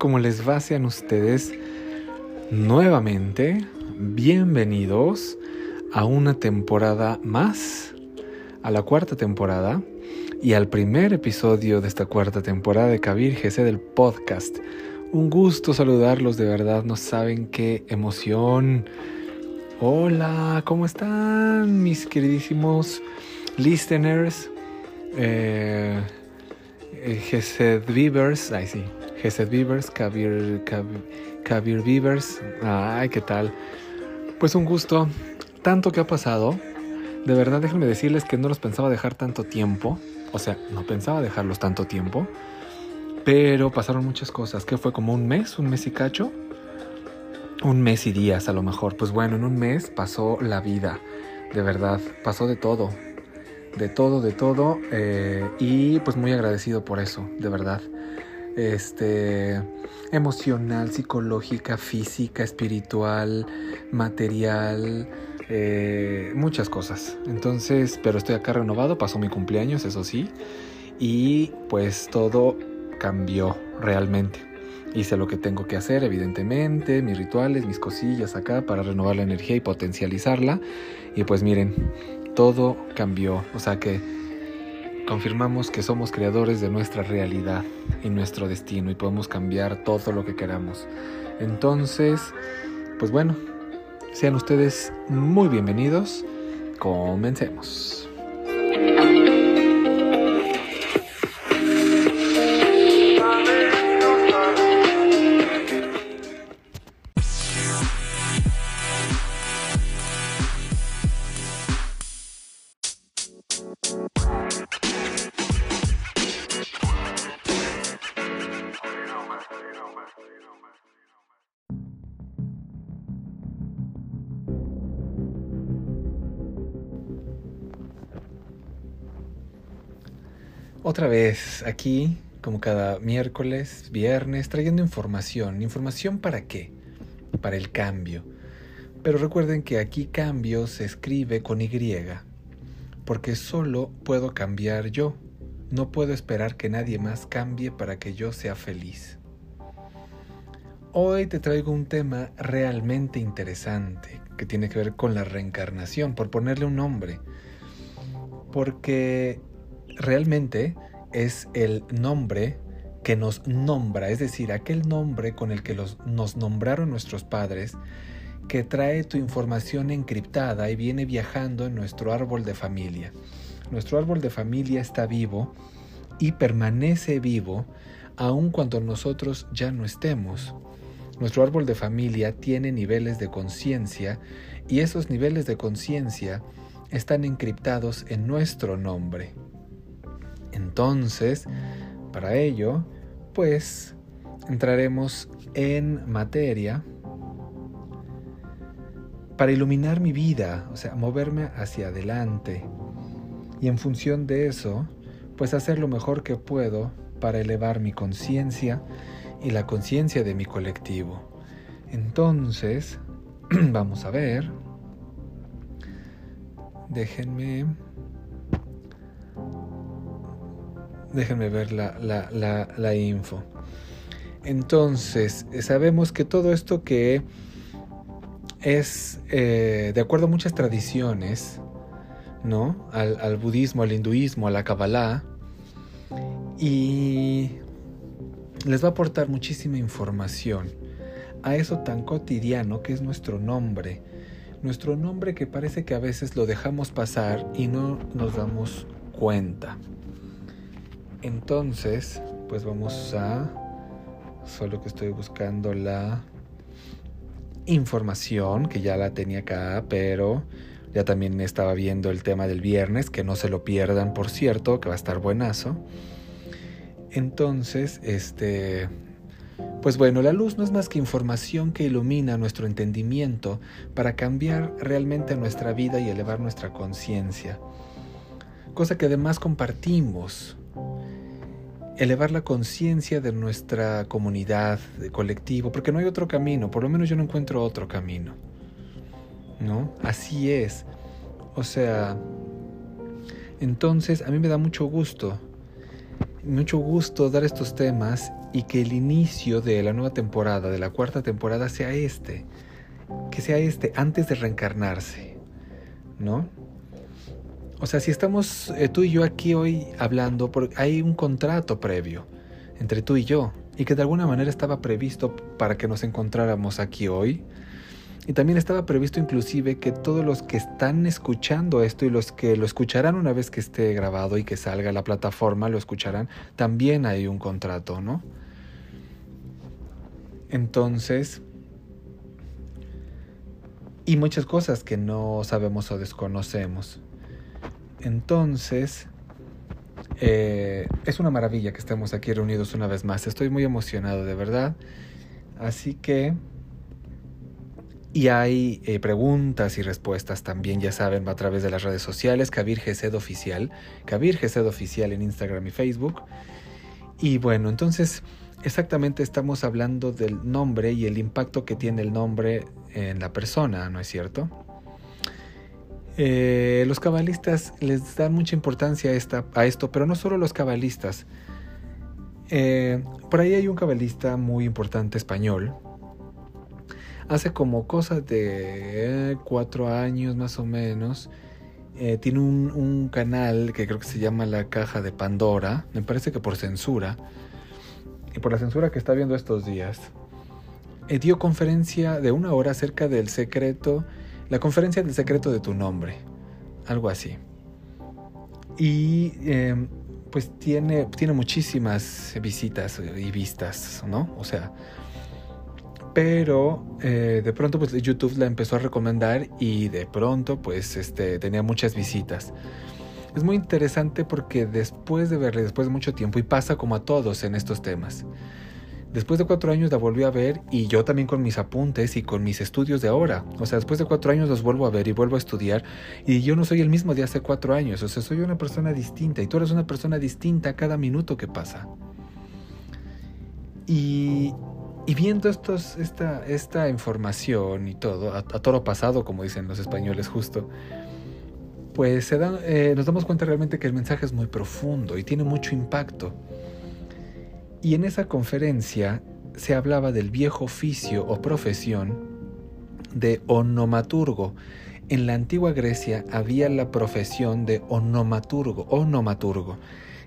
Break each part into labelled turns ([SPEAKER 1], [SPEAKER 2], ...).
[SPEAKER 1] ¿Cómo les va? Sean ustedes nuevamente bienvenidos a una temporada más, a la cuarta temporada y al primer episodio de esta cuarta temporada de Kabir GC del podcast. Un gusto saludarlos, de verdad, no saben qué emoción. Hola, ¿cómo están mis queridísimos listeners? Eh, eh Gesed Beavers, ay sí, Gesed Beavers, Kabir, Kabir, Beavers, ay, ¿qué tal? Pues un gusto, tanto que ha pasado, de verdad déjenme decirles que no los pensaba dejar tanto tiempo, o sea, no pensaba dejarlos tanto tiempo, pero pasaron muchas cosas, que fue como un mes, un mes y cacho, un mes y días a lo mejor, pues bueno, en un mes pasó la vida, de verdad, pasó de todo, de todo, de todo. Eh, y pues muy agradecido por eso, de verdad. Este, emocional, psicológica, física, espiritual, material, eh, muchas cosas. Entonces, pero estoy acá renovado, pasó mi cumpleaños, eso sí. Y pues todo cambió realmente. Hice lo que tengo que hacer, evidentemente, mis rituales, mis cosillas acá para renovar la energía y potencializarla. Y pues miren, todo cambió. O sea que confirmamos que somos creadores de nuestra realidad y nuestro destino y podemos cambiar todo lo que queramos. Entonces, pues bueno, sean ustedes muy bienvenidos. Comencemos. Otra vez aquí, como cada miércoles, viernes, trayendo información. ¿Información para qué? Para el cambio. Pero recuerden que aquí cambio se escribe con Y, porque solo puedo cambiar yo. No puedo esperar que nadie más cambie para que yo sea feliz. Hoy te traigo un tema realmente interesante que tiene que ver con la reencarnación, por ponerle un nombre. Porque realmente es el nombre que nos nombra, es decir, aquel nombre con el que los, nos nombraron nuestros padres, que trae tu información encriptada y viene viajando en nuestro árbol de familia. Nuestro árbol de familia está vivo y permanece vivo aun cuando nosotros ya no estemos. Nuestro árbol de familia tiene niveles de conciencia y esos niveles de conciencia están encriptados en nuestro nombre. Entonces, para ello, pues entraremos en materia para iluminar mi vida, o sea, moverme hacia adelante. Y en función de eso, pues hacer lo mejor que puedo para elevar mi conciencia y la conciencia de mi colectivo. Entonces, vamos a ver. Déjenme Déjenme ver la, la, la, info. Entonces, sabemos que todo esto que es, eh, de acuerdo a muchas tradiciones, ¿no? Al, al budismo, al hinduismo, a la Kabbalah, y les va a aportar muchísima información a eso tan cotidiano que es nuestro nombre. Nuestro nombre que parece que a veces lo dejamos pasar y no nos damos cuenta. Entonces, pues vamos a... Solo que estoy buscando la información, que ya la tenía acá, pero ya también estaba viendo el tema del viernes, que no se lo pierdan, por cierto, que va a estar buenazo. Entonces, este... Pues bueno, la luz no es más que información que ilumina nuestro entendimiento para cambiar realmente nuestra vida y elevar nuestra conciencia. Cosa que además compartimos elevar la conciencia de nuestra comunidad, de colectivo, porque no hay otro camino, por lo menos yo no encuentro otro camino. ¿No? Así es. O sea, entonces a mí me da mucho gusto, mucho gusto dar estos temas y que el inicio de la nueva temporada, de la cuarta temporada, sea este, que sea este antes de reencarnarse, ¿no? O sea, si estamos eh, tú y yo aquí hoy hablando, hay un contrato previo entre tú y yo, y que de alguna manera estaba previsto para que nos encontráramos aquí hoy. Y también estaba previsto inclusive que todos los que están escuchando esto y los que lo escucharán una vez que esté grabado y que salga a la plataforma, lo escucharán, también hay un contrato, ¿no? Entonces, y muchas cosas que no sabemos o desconocemos. Entonces, eh, es una maravilla que estemos aquí reunidos una vez más. Estoy muy emocionado, de verdad. Así que... Y hay eh, preguntas y respuestas también, ya saben, a través de las redes sociales, Kabir Gesed Oficial, Kabir Gesed Oficial en Instagram y Facebook. Y bueno, entonces exactamente estamos hablando del nombre y el impacto que tiene el nombre en la persona, ¿no es cierto? Eh, los cabalistas les dan mucha importancia a, esta, a, esto, pero no solo los cabalistas. Eh, por ahí hay un cabalista muy importante español. Hace como cosas de cuatro años más o menos. Eh, tiene un, un, canal que creo que se llama La Caja de Pandora. Me parece que por censura. Y por la censura que está viendo estos días. dio conferencia de una hora acerca del secreto la conferencia del secreto de tu nombre, algo así. Y em, pues tiene, tiene muchísimas visitas y vistas, ¿no? O sea, pero eh, de pronto pues YouTube la empezó a recomendar y de pronto pues este, tenía muchas visitas. Es muy interesante porque después de verle, después de mucho tiempo, y pasa como a todos en estos temas, Después de cuatro años la volví a ver y yo también con mis apuntes y con mis estudios de ahora. O sea, después de cuatro años los vuelvo a ver y vuelvo a estudiar y yo no soy el mismo de hace cuatro años. O sea, soy una persona distinta y tú eres una persona distinta cada minuto que pasa. Y, viendo esta, información y todo, a, toro pasado, como dicen los españoles justo, pues se eh, nos damos cuenta realmente que el mensaje es muy profundo y tiene mucho impacto. Y en esa conferencia se hablaba del viejo oficio o profesión de onomaturgo. En la antigua Grecia había la profesión de onomaturgo, onomaturgo,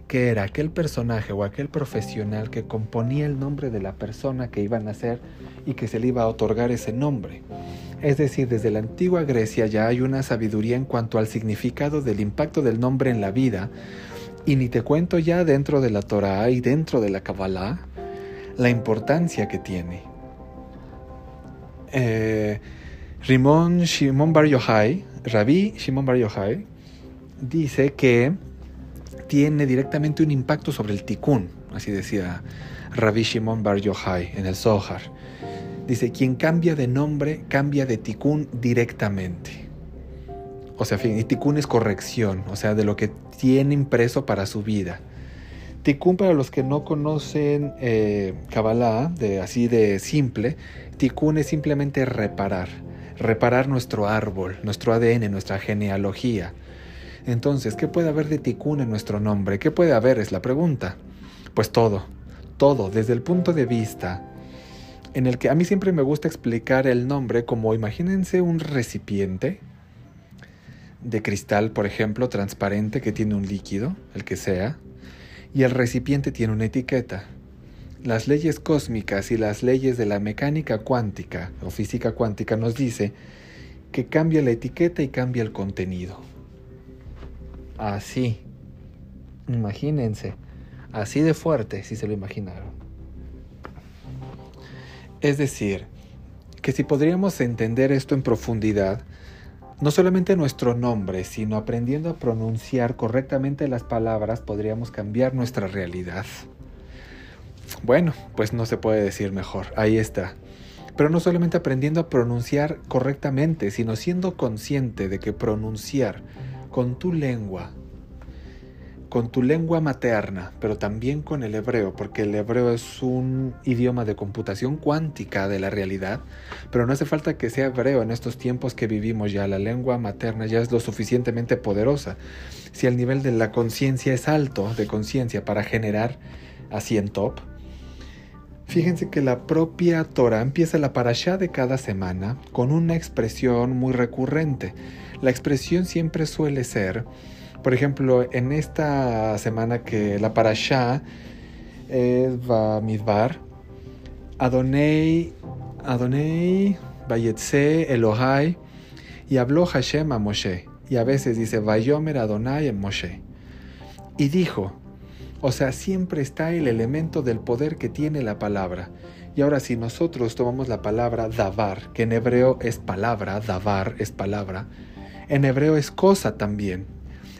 [SPEAKER 1] que era aquel personaje o aquel profesional que componía el nombre de la persona que iba a nacer y que se le iba a otorgar ese nombre. Es decir, desde la antigua Grecia ya hay una sabiduría en cuanto al significado del impacto del nombre en la vida, y ni te cuento ya dentro de la Torah y dentro de la Kabbalah la importancia que tiene. Eh, Rimon Shimon Bar Yochai, Rabbi Shimon Bar Yochai, dice que tiene directamente un impacto sobre el tikkun, así decía Rabbi Shimon Bar Yochai en el Zohar. Dice, quien cambia de nombre cambia de tikkun directamente. O sea, y tikkun es corrección, o sea, de lo que tiene impreso para su vida. Tikkun, para los que no conocen eh, Kabbalah, de, así de simple, Tikkun es simplemente reparar, reparar nuestro árbol, nuestro ADN, nuestra genealogía. Entonces, ¿qué puede haber de Tikkun en nuestro nombre? ¿Qué puede haber? Es la pregunta. Pues todo, todo, desde el punto de vista en el que a mí siempre me gusta explicar el nombre como imagínense un recipiente de cristal, por ejemplo, transparente que tiene un líquido, el que sea, y el recipiente tiene una etiqueta. Las leyes cósmicas y las leyes de la mecánica cuántica o física cuántica nos dice que cambia la etiqueta y cambia el contenido. Así. Imagínense. Así de fuerte, si se lo imaginaron. Es decir, que si podríamos entender esto en profundidad, no solamente nuestro nombre, sino aprendiendo a pronunciar correctamente las palabras podríamos cambiar nuestra realidad. Bueno, pues no se puede decir mejor, ahí está. Pero no solamente aprendiendo a pronunciar correctamente, sino siendo consciente de que pronunciar con tu lengua con tu lengua materna, pero también con el hebreo, porque el hebreo es un idioma de computación cuántica de la realidad, pero no hace falta que sea hebreo en estos tiempos que vivimos ya, la lengua materna ya es lo suficientemente poderosa. Si el nivel de la conciencia es alto, de conciencia, para generar así en top, Fíjense que la propia Torah empieza la parashá de cada semana con una expresión muy recurrente. La expresión siempre suele ser, por ejemplo, en esta semana que la parashá es Midbar, Adonai, Adonai, Bayetse, Elohai, y habló Hashem a Moshe. Y a veces dice, Vayomer Adonai en Moshe. Y dijo, o sea, siempre está el elemento del poder que tiene la palabra. Y ahora si nosotros tomamos la palabra davar, que en hebreo es palabra, davar es palabra, en hebreo es cosa también.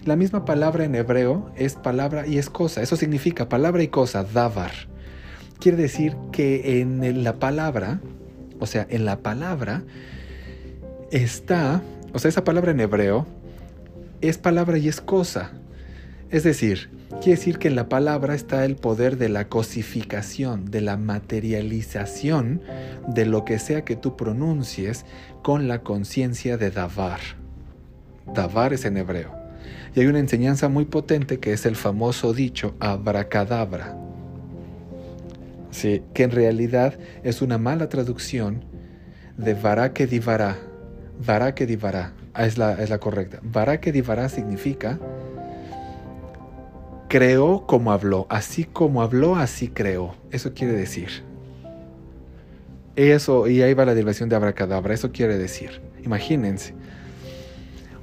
[SPEAKER 1] La misma palabra en hebreo es palabra y es cosa. Eso significa palabra y cosa, davar. Quiere decir que en la palabra, o sea, en la palabra está, o sea, esa palabra en hebreo es palabra y es cosa. Es decir, Quiere decir que en la palabra está el poder de la cosificación, de la materialización de lo que sea que tú pronuncies con la conciencia de Davar. Davar es en hebreo. Y hay una enseñanza muy potente que es el famoso dicho abracadabra. Sí, que en realidad es una mala traducción de que divará. Ah, es la, es la correcta. Divará significa creó como habló, así como habló, así creó. Eso quiere decir. Eso, y ahí va la derivación de abracadabra, eso quiere decir. Imagínense.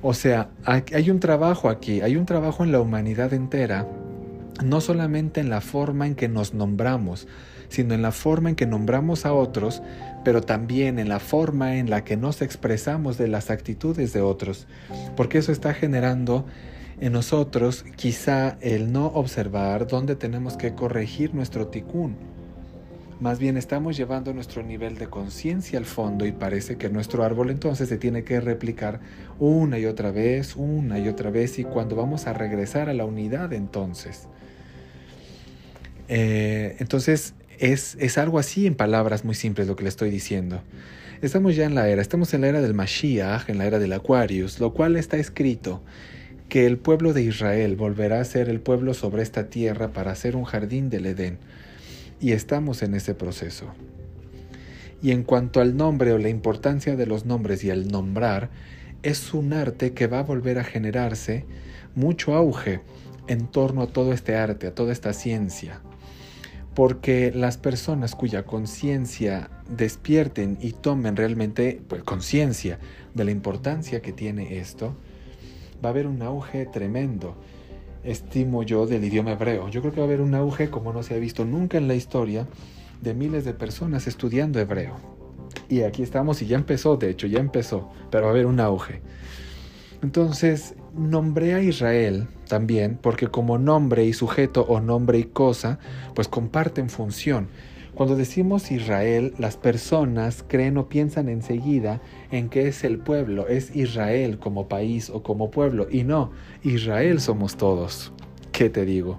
[SPEAKER 1] O sea, hay un trabajo aquí, hay un trabajo en la humanidad entera, no solamente en la forma en que nos nombramos, sino en la forma en que nombramos a otros, pero también en la forma en la que nos expresamos de las actitudes de otros, porque eso está generando en nosotros quizá el no observar dónde tenemos que corregir nuestro ticún. Más bien estamos llevando nuestro nivel de conciencia al fondo y parece que nuestro árbol entonces se tiene que replicar una y otra vez, una y otra vez y cuando vamos a regresar a la unidad entonces. Eh, entonces es, es algo así en palabras muy simples lo que le estoy diciendo. Estamos ya en la era, estamos en la era del Mashiach, en la era del Aquarius, lo cual está escrito que el pueblo de Israel volverá a ser el pueblo sobre esta tierra para hacer un jardín del Edén. Y estamos en ese proceso. Y en cuanto al nombre o la importancia de los nombres y el nombrar, es un arte que va a volver a generarse mucho auge en torno a todo este arte, a toda esta ciencia. Porque las personas cuya conciencia despierten y tomen realmente pues, conciencia de la importancia que tiene esto, va a haber un auge tremendo, estimo yo, del idioma hebreo. Yo creo que va a haber un auge como no se ha visto nunca en la historia de miles de personas estudiando hebreo. Y aquí estamos y ya empezó, de hecho, ya empezó, pero va a haber un auge. Entonces, nombré a Israel también, porque como nombre y sujeto o nombre y cosa, pues comparten función. Cuando decimos Israel, las personas creen o piensan enseguida en que es el pueblo, es Israel como país o como pueblo. Y no, Israel somos todos. ¿Qué te digo?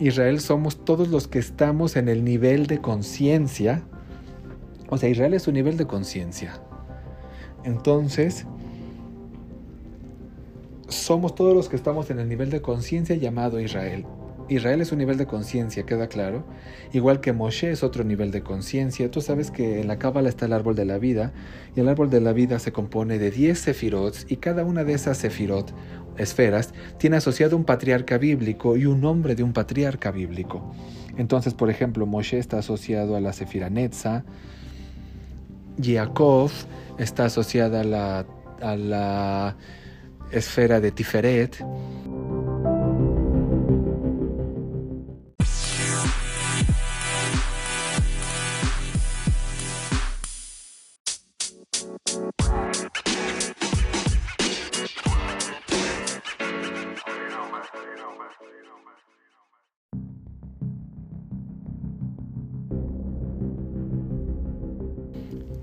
[SPEAKER 1] Israel somos todos los que estamos en el nivel de conciencia. O sea, Israel es un nivel de conciencia. Entonces, somos todos los que estamos en el nivel de conciencia llamado Israel. Israel es un nivel de conciencia, queda claro. Igual que Moshe es otro nivel de conciencia. Tú sabes que en la Cábala está el árbol de la vida y el árbol de la vida se compone de 10 sefirot y cada una de esas sefirot, esferas, tiene asociado un patriarca bíblico y un nombre de un patriarca bíblico. Entonces, por ejemplo, Moshe está asociado a la sefira Netza, Yaakov está asociada a la, a la esfera de Tiferet,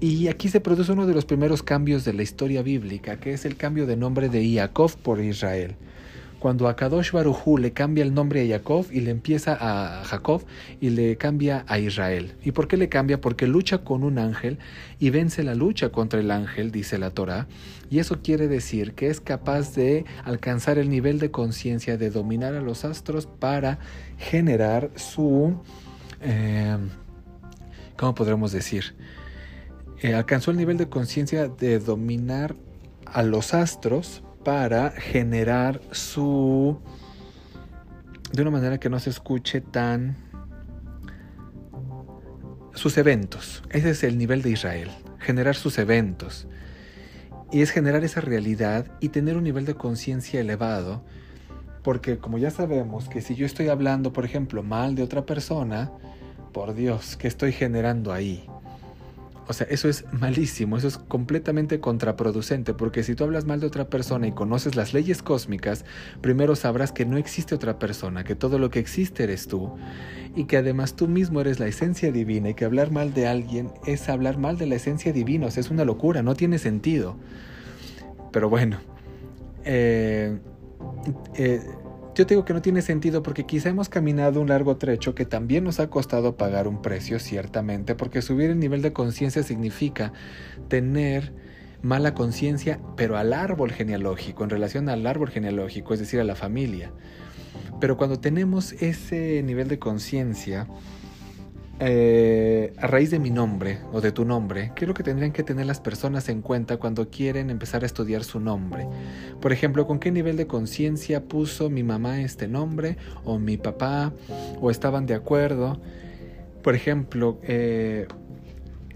[SPEAKER 1] Y aquí se produce uno de los primeros cambios de la historia bíblica, que es el cambio de nombre de Jacob por Israel. Cuando a Kadosh le cambia el nombre a Jacob y le empieza a Jacob y le cambia a Israel. ¿Y por qué le cambia? Porque lucha con un ángel y vence la lucha contra el ángel, dice la Torah. Y eso quiere decir que es capaz de alcanzar el nivel de conciencia de dominar a los astros para generar su... Eh, ¿cómo podremos decir? Eh, alcanzó el nivel de conciencia de dominar a los astros para generar su... de una manera que no se escuche tan... sus eventos. Ese es el nivel de Israel, generar sus eventos. Y es generar esa realidad y tener un nivel de conciencia elevado, porque como ya sabemos que si yo estoy hablando, por ejemplo, mal de otra persona, por Dios, ¿qué estoy generando ahí? O sea, eso es malísimo, eso es completamente contraproducente, porque si tú hablas mal de otra persona y conoces las leyes cósmicas, primero sabrás que no existe otra persona, que todo lo que existe eres tú, y que además tú mismo eres la esencia divina, y que hablar mal de alguien es hablar mal de la esencia divina, o sea, es una locura, no tiene sentido. Pero bueno, eh, eh, yo digo que no tiene sentido porque quizá hemos caminado un largo trecho que también nos ha costado pagar un precio, ciertamente, porque subir el nivel de conciencia significa tener mala conciencia, pero al árbol genealógico, en relación al árbol genealógico, es decir, a la familia. Pero cuando tenemos ese nivel de conciencia, eh, a raíz de mi nombre o de tu nombre, ¿qué es lo que tendrían que tener las personas en cuenta cuando quieren empezar a estudiar su nombre? Por ejemplo, ¿con qué nivel de conciencia puso mi mamá este nombre o mi papá o estaban de acuerdo? Por ejemplo, eh,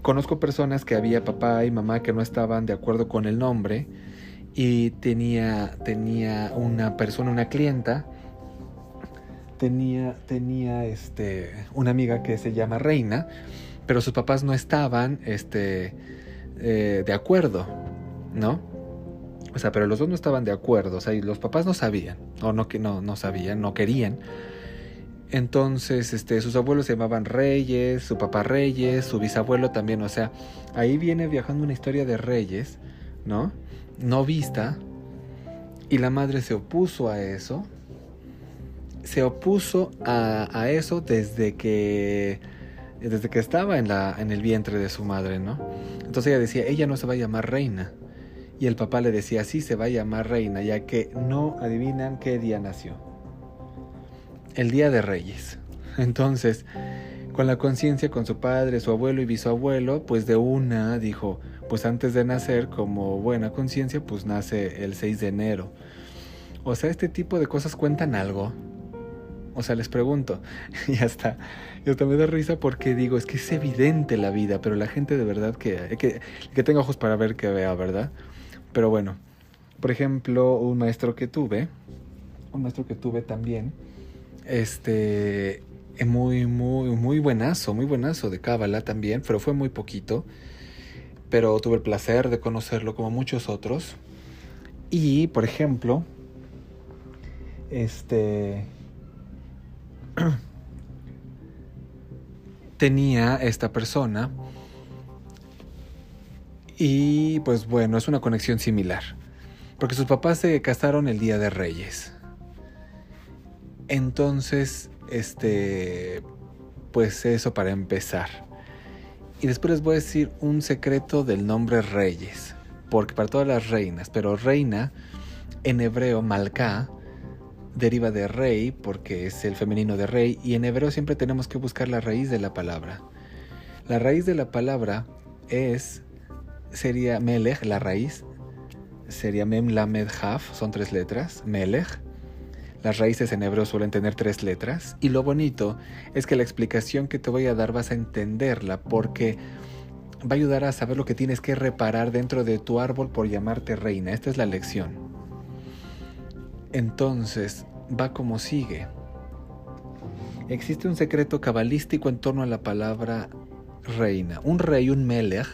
[SPEAKER 1] conozco personas que había papá y mamá que no estaban de acuerdo con el nombre y tenía, tenía una persona, una clienta, tenía, tenía este, una amiga que se llama Reina, pero sus papás no estaban este, eh, de acuerdo, ¿no? O sea, pero los dos no estaban de acuerdo, o sea, y los papás no sabían, o no, no, no sabían, no querían. Entonces, este, sus abuelos se llamaban Reyes, su papá Reyes, su bisabuelo también, o sea, ahí viene viajando una historia de Reyes, ¿no? No vista, y la madre se opuso a eso, se opuso a, eso desde que desde que estaba en, la, en el vientre de su madre, ¿no? Entonces ella decía, ella no se va a llamar reina. Y el papá le decía, sí se va a llamar reina, ya que no adivinan qué día nació. El día de Reyes. Entonces, con la conciencia con su padre, su abuelo y bisabuelo, pues de una dijo, pues antes de nacer, como buena conciencia, pues nace el 6 de enero. O sea, este tipo de cosas cuentan algo. O sea, les pregunto. Y hasta, y hasta me da risa porque digo, es que es evidente la vida, pero la gente de verdad que, que, que tenga ojos para ver que vea, ¿verdad? Pero bueno, por ejemplo, un maestro que tuve, un maestro que tuve también, este, muy, muy, muy buenazo, muy buenazo de Cábala también, pero fue muy poquito. Pero tuve el placer de conocerlo como muchos otros. Y, por ejemplo, este, tenía esta persona y pues bueno, es una conexión similar. Porque sus papás se casaron el Día de Reyes. Entonces, este, pues eso para empezar. Y después les voy a decir un secreto del nombre Reyes. Porque para todas las reinas, pero reina en hebreo, Malká, deriva de rey porque es el femenino de rey y en hebreo siempre tenemos que buscar la raíz de la palabra. La raíz de la palabra es sería melech, la raíz sería mem lamed haf, son tres letras, melech. Las raíces en hebreo suelen tener tres letras y lo bonito es que la explicación que te voy a dar vas a entenderla porque va a ayudar a saber lo que tienes que reparar dentro de tu árbol por llamarte reina. Esta es la lección. Entonces, va como sigue. Existe un secreto cabalístico en torno a la palabra reina. Un rey, un melech,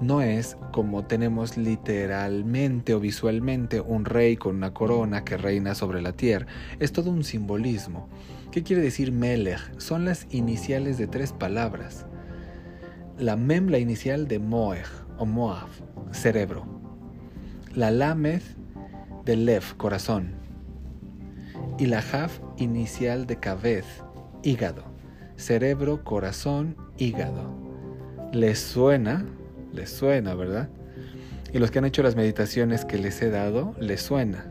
[SPEAKER 1] no es como tenemos literalmente o visualmente un rey con una corona que reina sobre la tierra. Es todo un simbolismo. ¿Qué quiere decir melech? Son las iniciales de tres palabras. La mem, la inicial de moej o moav, cerebro. La lamed, de Lev, corazón, y la Haf inicial de Kaved, hígado, cerebro, corazón, hígado. ¿Les suena? Les suena, ¿verdad? Y los que han hecho las meditaciones que les he dado, les suena.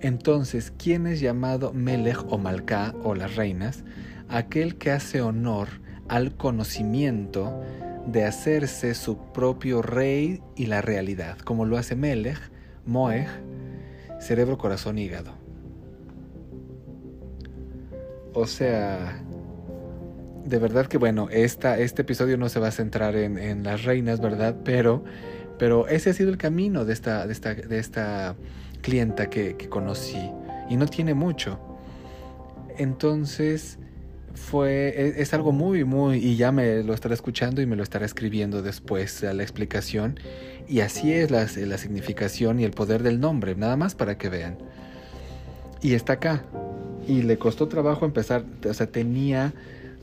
[SPEAKER 1] Entonces, ¿quién es llamado Melech o Malká o las reinas? Aquel que hace honor al conocimiento de hacerse su propio rey y la realidad, como lo hace Melech, Moeg, cerebro, corazón, hígado. O sea, de verdad que bueno, esta, este episodio no se va a centrar en, las reinas, ¿verdad? Pero, pero ese ha sido el camino de esta, de esta, de esta clienta que, que conocí. Y no tiene mucho. Entonces, fue, e, es, algo muy, muy, y ya me lo estará escuchando y me lo estará escribiendo después a la explicación. Y así es la, la significación y el poder del nombre, nada más para que vean. Y está acá. Y le costó trabajo empezar, o sea, tenía,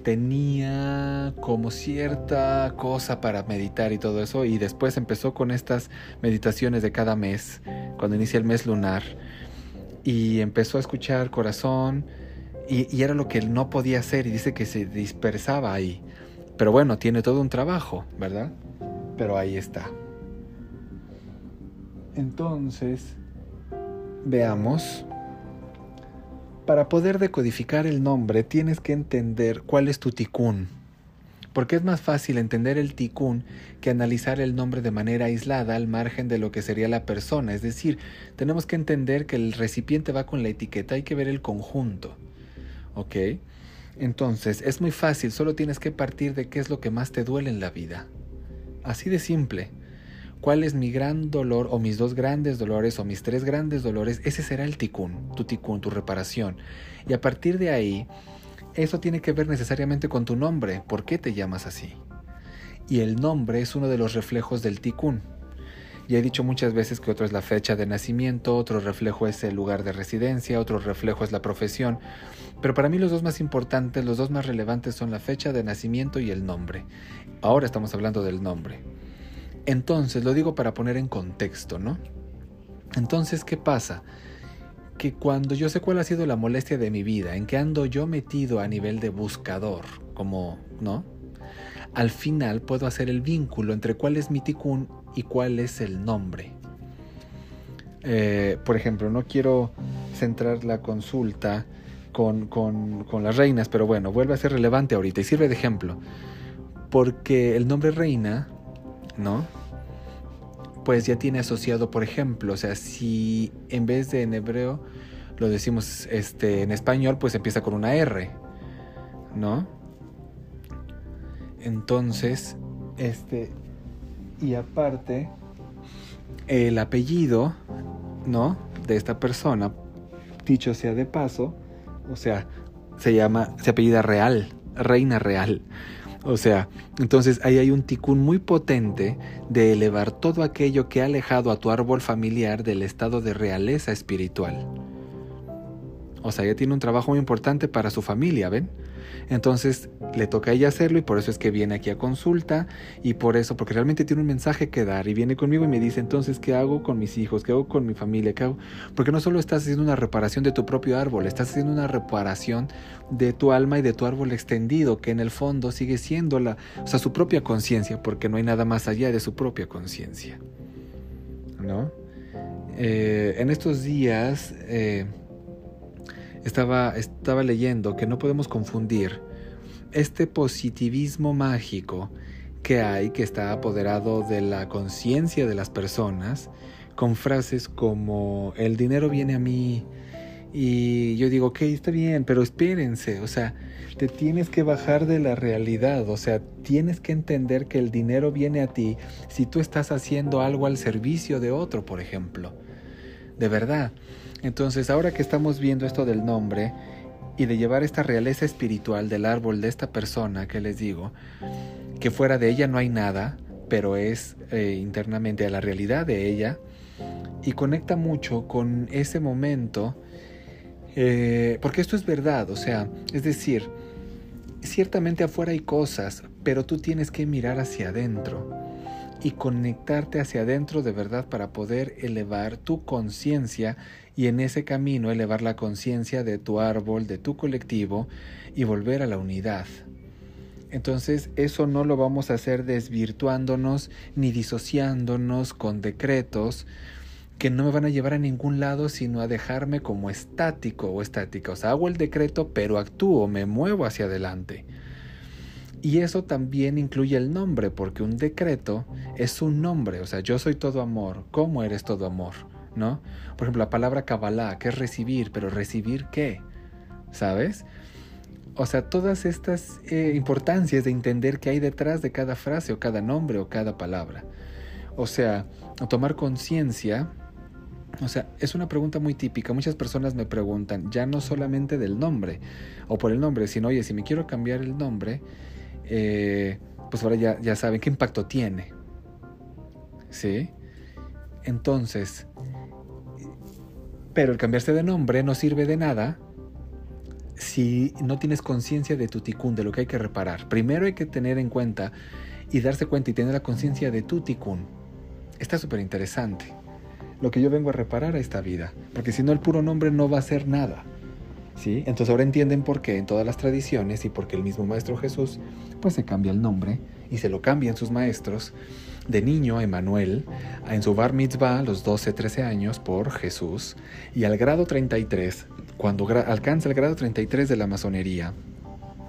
[SPEAKER 1] tenía como cierta cosa para meditar y todo eso. Y después empezó con estas meditaciones de cada mes, cuando inicia el mes lunar. Y empezó a escuchar corazón, y, era lo que él no podía hacer y dice que se dispersaba ahí. Pero bueno, tiene todo un trabajo, ¿verdad? Pero ahí está. Entonces, veamos. Para poder decodificar el nombre tienes que entender cuál es tu ticún. Porque es más fácil entender el ticún que analizar el nombre de manera aislada al margen de lo que sería la persona. Es decir, tenemos que entender que el recipiente va con la etiqueta, hay que ver el conjunto. ¿Ok? Entonces, es muy fácil, solo tienes que partir de qué es lo que más te duele en la vida. Así de simple. ¿Cuál es mi gran dolor o mis dos grandes dolores o mis tres grandes dolores? Ese será el ticún, tu ticún, tu reparación. Y a partir de ahí, eso tiene que ver necesariamente con tu nombre. ¿Por qué te llamas así? Y el nombre es uno de los reflejos del ticún. Ya he dicho muchas veces que otro es la fecha de nacimiento, otro reflejo es el lugar de residencia, otro reflejo es la profesión, pero para mí los dos más importantes, los dos más relevantes son la fecha de nacimiento y el nombre. Ahora estamos hablando del nombre. Entonces, lo digo para poner en contexto, ¿no? Entonces, ¿qué pasa? Que cuando yo sé cuál ha sido la molestia de mi vida, en que ando yo metido a nivel de buscador, como, ¿no? Al final puedo hacer el vínculo entre cuál es mi ticún y cuál es el nombre. Eh, por ejemplo, no quiero centrar la consulta con, con, las reinas, pero bueno, vuelve a ser relevante ahorita y sirve de ejemplo. Porque el nombre reina, ¿no? Pues ya tiene asociado, por ejemplo, o sea, si en vez de en hebreo lo decimos este, en español, pues empieza con una R, ¿no? Entonces, este, y aparte, el apellido, ¿no? De esta persona, dicho sea de paso, o sea, se llama, se apellida real, reina real. O sea, entonces ahí hay un ticún muy potente de elevar todo aquello que ha alejado a tu árbol familiar del estado de realeza espiritual. O sea, ella tiene un trabajo muy importante para su familia, ¿ven? Entonces le toca a ella hacerlo y por eso es que viene aquí a consulta y por eso, porque realmente tiene un mensaje que dar y viene conmigo y me dice entonces, ¿qué hago con mis hijos? ¿Qué hago con mi familia? ¿Qué hago? Porque no solo estás haciendo una reparación de tu propio árbol, estás haciendo una reparación de tu alma y de tu árbol extendido, que en el fondo sigue siendo la, o sea, su propia conciencia, porque no hay nada más allá de su propia conciencia. ¿No? Eh, en estos días... Eh, estaba, estaba leyendo que no podemos confundir este positivismo mágico que hay, que está apoderado de la conciencia de las personas, con frases como el dinero viene a mí y yo digo, ok, está bien, pero espérense, o sea, te tienes que bajar de la realidad, o sea, tienes que entender que el dinero viene a ti si tú estás haciendo algo al servicio de otro, por ejemplo. De verdad. Entonces, ahora que estamos viendo esto del nombre y de llevar esta realeza espiritual del árbol de esta persona que les digo, que fuera de ella no hay nada, pero es eh, internamente a la realidad de ella, y conecta mucho con ese momento, eh, porque esto es verdad, o sea, es decir, ciertamente afuera hay cosas, pero tú tienes que mirar hacia adentro y conectarte hacia adentro de verdad para poder elevar tu conciencia y en ese camino elevar la conciencia de tu árbol, de tu colectivo y volver a la unidad. Entonces eso no lo vamos a hacer desvirtuándonos ni disociándonos con decretos que no me van a llevar a ningún lado sino a dejarme como estático o estática. O sea, hago el decreto pero actúo, me muevo hacia adelante. Y eso también incluye el nombre, porque un decreto es un nombre, o sea, yo soy todo amor, ¿cómo eres todo amor? ¿No? Por ejemplo, la palabra Kabbalah, que es recibir, pero recibir qué? ¿Sabes? O sea, todas estas eh, importancias de entender qué hay detrás de cada frase o cada nombre o cada palabra. O sea, tomar conciencia, o sea, es una pregunta muy típica. Muchas personas me preguntan, ya no solamente del nombre o por el nombre, sino, oye, si me quiero cambiar el nombre, eh, pues ahora ya, ya saben qué impacto tiene. ¿Sí? Entonces, pero el cambiarse de nombre no sirve de nada si no tienes conciencia de tu ticún, de lo que hay que reparar. Primero hay que tener en cuenta y darse cuenta y tener la conciencia de tu ticún. Está súper interesante. Lo que yo vengo a reparar a esta vida. Porque si no, el puro nombre no va a ser nada. Entonces ahora entienden por qué en todas las tradiciones y porque el mismo Maestro Jesús pues se cambia el nombre y se lo cambian sus maestros de niño Emanuel en su bar mitzvah a los 12, 13 años por Jesús y al grado 33, cuando alcanza el grado 33 de la masonería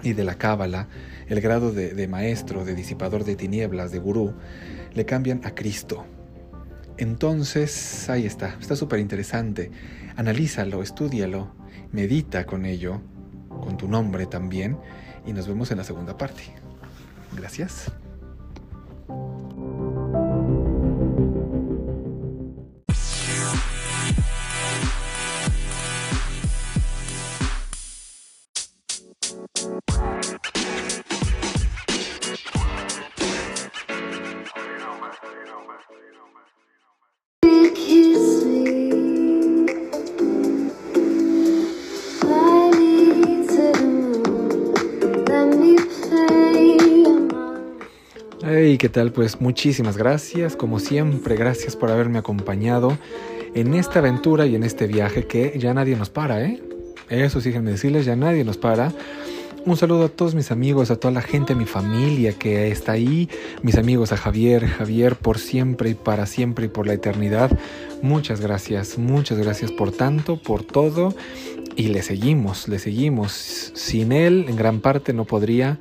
[SPEAKER 1] y de la cábala, el grado de, de maestro, de disipador de tinieblas, de gurú, le cambian a Cristo. Entonces, ahí está, está súper interesante. Analízalo, estudialo, medita con ello, con tu nombre también, y nos vemos en la segunda parte. Gracias. Hey, ¿qué tal? Pues muchísimas gracias, como siempre, gracias por haberme acompañado en esta aventura y en este viaje que ya nadie nos para, ¿eh? Eso sí, déjenme decirles, ya nadie nos para. Un saludo a todos mis amigos, a toda la gente, a mi familia que está ahí, mis amigos, a Javier, Javier por siempre y para siempre y por la eternidad. Muchas gracias, muchas gracias por tanto, por todo y le seguimos, le seguimos. Sin él, en gran parte, no podría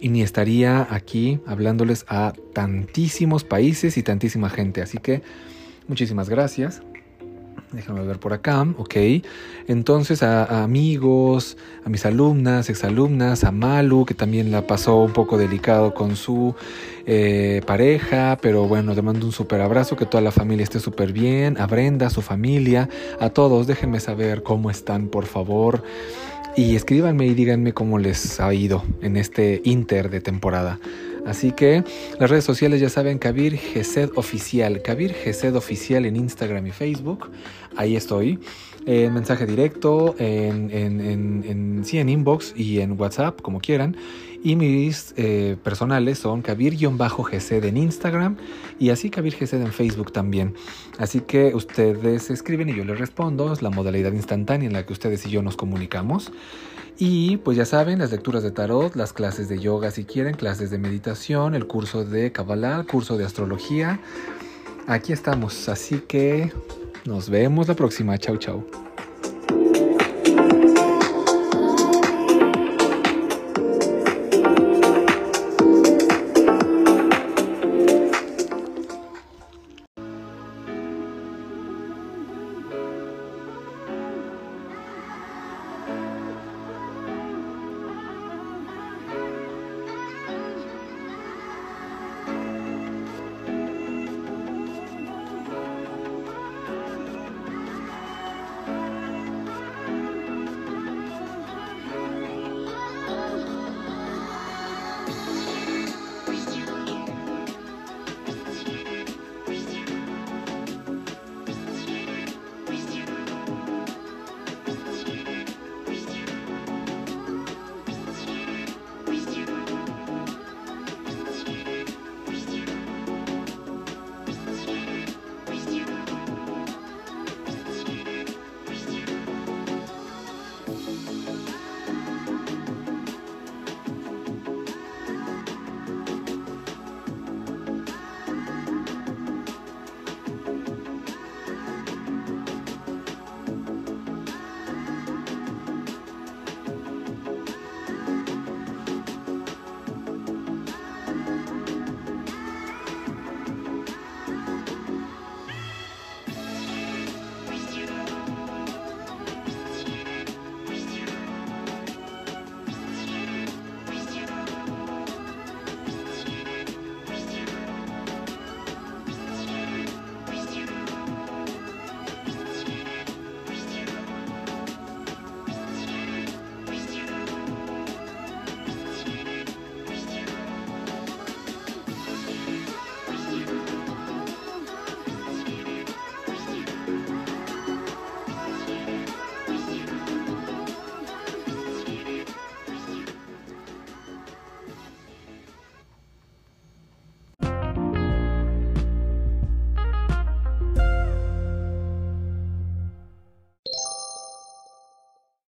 [SPEAKER 1] y ni estaría aquí hablándoles a tantísimos países y tantísima gente. Así que muchísimas gracias. Déjame ver por acá, ok. Entonces a, amigos, a mis alumnas, exalumnas, a Malu, que también la pasó un poco delicado con su eh, pareja, pero bueno, te mando un súper abrazo, que toda la familia esté súper bien, a Brenda, a su familia, a todos, déjenme saber cómo están, por favor. Y escríbanme y díganme cómo les ha ido en este inter de temporada. Así que las redes sociales ya saben, Kabir Gesed Oficial, Kabir Gesed Oficial en Instagram y Facebook. Ahí estoy. En mensaje directo, en, en, en, sí, en inbox y en WhatsApp, como quieran. Y mis eh, personales son Kabir-Gesed en Instagram y así Kabir Gesed en Facebook también. Así que ustedes escriben y yo les respondo. Es la modalidad instantánea en la que ustedes y yo nos comunicamos. Y pues ya saben, las lecturas de tarot, las clases de yoga si quieren, clases de meditación, el curso de Kabbalah, el curso de astrología. Aquí estamos, así que nos vemos la próxima. Chau, chau.